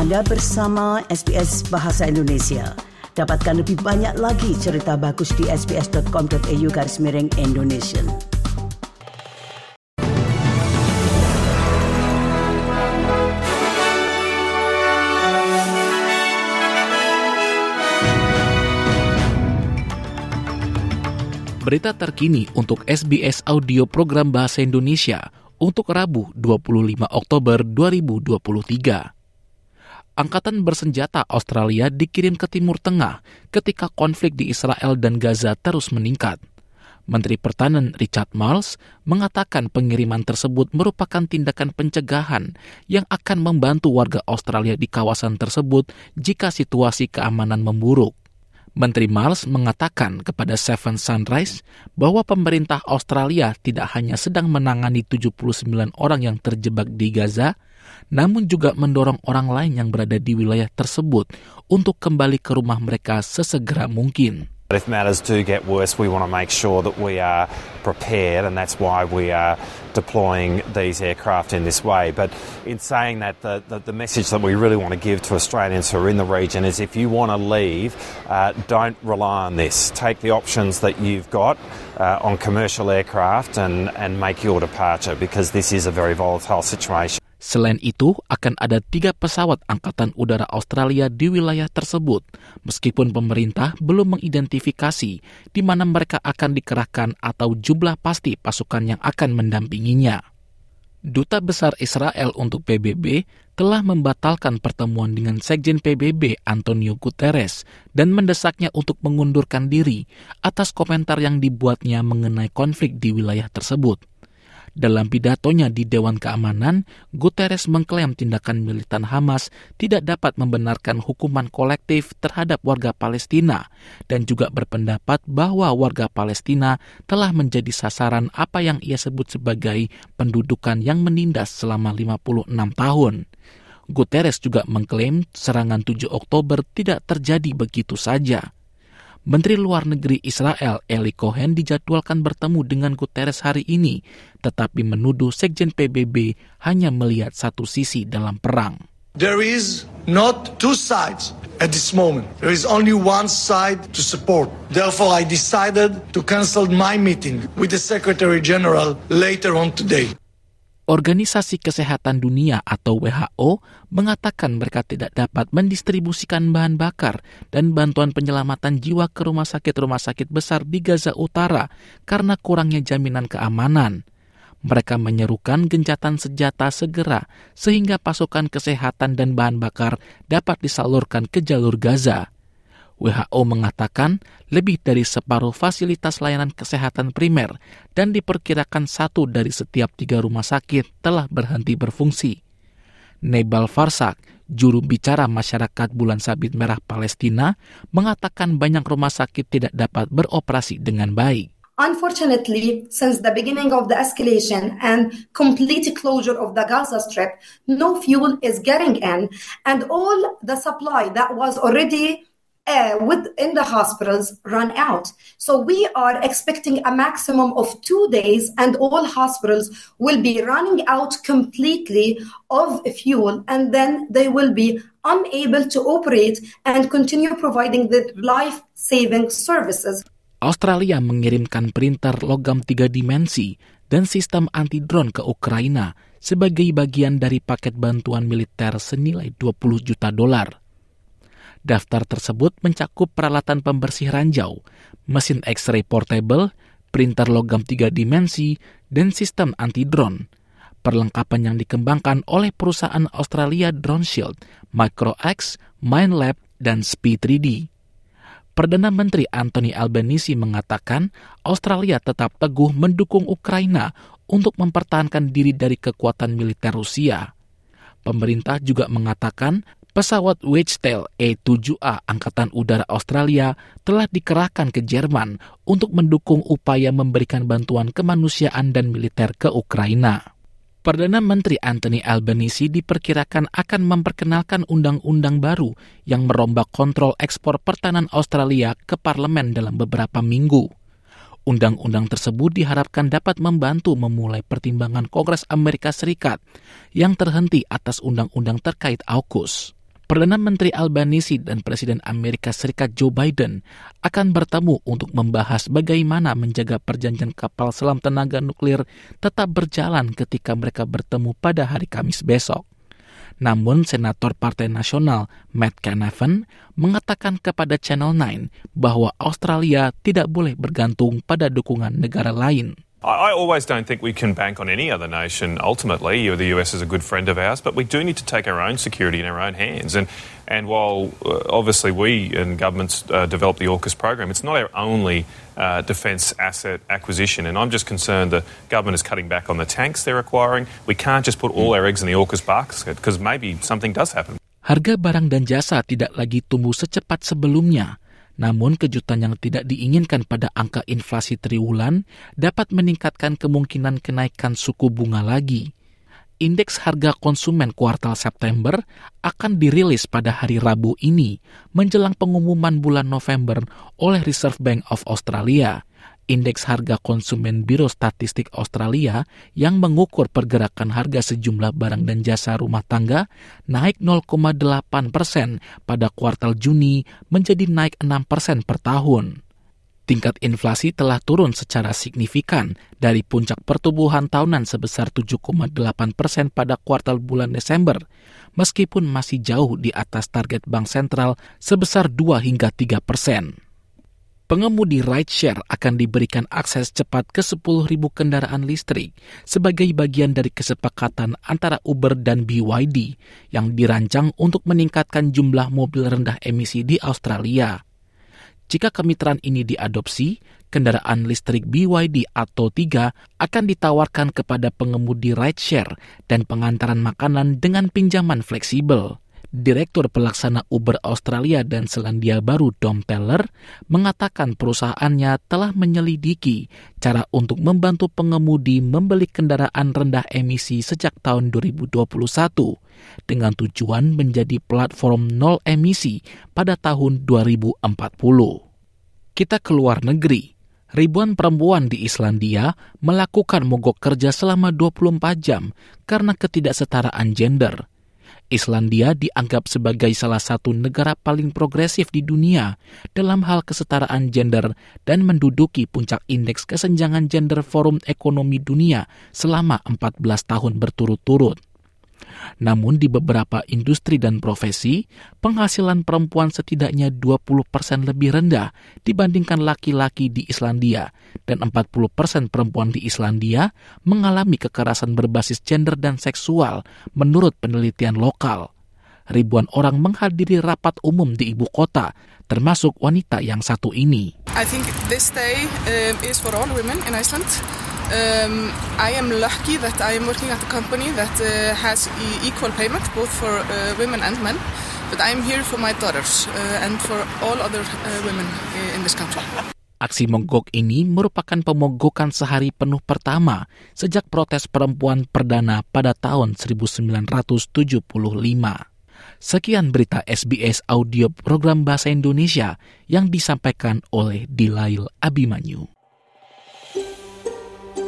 Anda bersama SBS Bahasa Indonesia. Dapatkan lebih banyak lagi cerita bagus di sbs.com.au garis miring Indonesia. Berita terkini untuk SBS Audio Program Bahasa Indonesia untuk Rabu 25 Oktober 2023. Angkatan bersenjata Australia dikirim ke Timur Tengah ketika konflik di Israel dan Gaza terus meningkat. Menteri Pertahanan Richard Marles mengatakan pengiriman tersebut merupakan tindakan pencegahan yang akan membantu warga Australia di kawasan tersebut jika situasi keamanan memburuk. Menteri Marles mengatakan kepada Seven Sunrise bahwa pemerintah Australia tidak hanya sedang menangani 79 orang yang terjebak di Gaza, namun juga mendorong orang lain yang berada di wilayah tersebut untuk kembali ke rumah mereka sesegera mungkin. If matters do get worse, we want to make sure that we are prepared, and that's why we are deploying these aircraft in this way. But in saying that, the, the, the message that we really want to give to Australians who are in the region is if you want to leave, uh, don't rely on this. Take the options that you've got uh, on commercial aircraft and, and make your departure because this is a very volatile situation. Selain itu, akan ada tiga pesawat Angkatan Udara Australia di wilayah tersebut, meskipun pemerintah belum mengidentifikasi di mana mereka akan dikerahkan atau jumlah pasti pasukan yang akan mendampinginya. Duta Besar Israel untuk PBB telah membatalkan pertemuan dengan Sekjen PBB Antonio Guterres dan mendesaknya untuk mengundurkan diri atas komentar yang dibuatnya mengenai konflik di wilayah tersebut. Dalam pidatonya di Dewan Keamanan, Guterres mengklaim tindakan militan Hamas tidak dapat membenarkan hukuman kolektif terhadap warga Palestina dan juga berpendapat bahwa warga Palestina telah menjadi sasaran apa yang ia sebut sebagai pendudukan yang menindas selama 56 tahun. Guterres juga mengklaim serangan 7 Oktober tidak terjadi begitu saja. Menteri Luar Negeri Israel Eli Cohen dijadwalkan bertemu dengan Guterres hari ini, tetapi menuduh Sekjen PBB hanya melihat satu sisi dalam perang. There is not two sides at this moment. There is only one side to support. Therefore, I decided to cancel my meeting with the Secretary General later on today. Organisasi Kesehatan Dunia atau WHO mengatakan mereka tidak dapat mendistribusikan bahan bakar dan bantuan penyelamatan jiwa ke rumah sakit-rumah sakit besar di Gaza Utara karena kurangnya jaminan keamanan. Mereka menyerukan gencatan senjata segera sehingga pasukan kesehatan dan bahan bakar dapat disalurkan ke jalur Gaza. WHO mengatakan lebih dari separuh fasilitas layanan kesehatan primer dan diperkirakan satu dari setiap tiga rumah sakit telah berhenti berfungsi. Nebal Farsak, juru bicara masyarakat Bulan Sabit Merah Palestina, mengatakan banyak rumah sakit tidak dapat beroperasi dengan baik. Unfortunately, since the beginning of the escalation and complete closure of the Gaza Strip, no fuel is getting in, and all the supply that was already uh, within the hospitals run out. So we are expecting a maximum of two days, and all hospitals will be running out completely of fuel, and then they will be unable to operate and continue providing the life saving services. Australia mengirimkan printer logam tiga dimensi dan sistem anti-drone ke Ukraina sebagai bagian dari paket bantuan militer senilai 20 juta dolar. Daftar tersebut mencakup peralatan pembersih ranjau, mesin X-ray portable, printer logam tiga dimensi, dan sistem anti-drone. Perlengkapan yang dikembangkan oleh perusahaan Australia Drone Shield, MicroX, MindLab, dan Speed 3D. Perdana Menteri Anthony Albanese mengatakan Australia tetap teguh mendukung Ukraina untuk mempertahankan diri dari kekuatan militer Rusia. Pemerintah juga mengatakan pesawat Wedgetail E-7A Angkatan Udara Australia telah dikerahkan ke Jerman untuk mendukung upaya memberikan bantuan kemanusiaan dan militer ke Ukraina. Perdana Menteri Anthony Albanese diperkirakan akan memperkenalkan undang-undang baru yang merombak kontrol ekspor pertahanan Australia ke parlemen dalam beberapa minggu. Undang-undang tersebut diharapkan dapat membantu memulai pertimbangan Kongres Amerika Serikat yang terhenti atas undang-undang terkait AUKUS. Perdana Menteri Albanisi dan Presiden Amerika Serikat Joe Biden akan bertemu untuk membahas bagaimana menjaga perjanjian kapal selam tenaga nuklir tetap berjalan ketika mereka bertemu pada hari Kamis besok. Namun Senator Partai Nasional Matt Canavan mengatakan kepada Channel 9 bahwa Australia tidak boleh bergantung pada dukungan negara lain. I always don't think we can bank on any other nation ultimately. The US is a good friend of ours, but we do need to take our own security in our own hands. And, and while uh, obviously we and governments uh, develop the AUKUS program, it's not our only uh, defence asset acquisition. And I'm just concerned the government is cutting back on the tanks they're acquiring. We can't just put all our eggs in the AUKUS basket because maybe something does happen. Harga barang dan jasa tidak lagi tumbuh secepat sebelumnya. Namun kejutan yang tidak diinginkan pada angka inflasi triwulan dapat meningkatkan kemungkinan kenaikan suku bunga lagi. Indeks harga konsumen kuartal September akan dirilis pada hari Rabu ini menjelang pengumuman bulan November oleh Reserve Bank of Australia indeks harga konsumen Biro Statistik Australia yang mengukur pergerakan harga sejumlah barang dan jasa rumah tangga naik 0,8 persen pada kuartal Juni menjadi naik 6 persen per tahun. Tingkat inflasi telah turun secara signifikan dari puncak pertumbuhan tahunan sebesar 7,8 persen pada kuartal bulan Desember, meskipun masih jauh di atas target Bank Sentral sebesar 2 hingga 3 persen pengemudi rideshare akan diberikan akses cepat ke 10.000 kendaraan listrik sebagai bagian dari kesepakatan antara Uber dan BYD yang dirancang untuk meningkatkan jumlah mobil rendah emisi di Australia. Jika kemitraan ini diadopsi, kendaraan listrik BYD atau 3 akan ditawarkan kepada pengemudi rideshare dan pengantaran makanan dengan pinjaman fleksibel. Direktur Pelaksana Uber Australia dan Selandia Baru Dom Teller mengatakan perusahaannya telah menyelidiki cara untuk membantu pengemudi membeli kendaraan rendah emisi sejak tahun 2021 dengan tujuan menjadi platform nol emisi pada tahun 2040. Kita keluar negeri ribuan perempuan di Islandia melakukan mogok kerja selama 24 jam karena ketidaksetaraan gender. Islandia dianggap sebagai salah satu negara paling progresif di dunia dalam hal kesetaraan gender dan menduduki puncak indeks kesenjangan gender Forum Ekonomi Dunia selama 14 tahun berturut-turut. Namun di beberapa industri dan profesi, penghasilan perempuan setidaknya 20% lebih rendah dibandingkan laki-laki di Islandia dan 40% perempuan di Islandia mengalami kekerasan berbasis gender dan seksual menurut penelitian lokal. Ribuan orang menghadiri rapat umum di ibu kota, termasuk wanita yang satu ini. I think this day um, is for all women in Iceland. Um, I am lucky that I am working at a company that uh, has e equal payment both for uh, women and men. But I am here for my daughters uh, and for all other uh, women in this country. Aksi mogok ini merupakan pemogokan sehari penuh pertama sejak protes perempuan perdana pada tahun 1975. Sekian berita SBS audio program Bahasa Indonesia yang disampaikan oleh Dilail Abimanyu.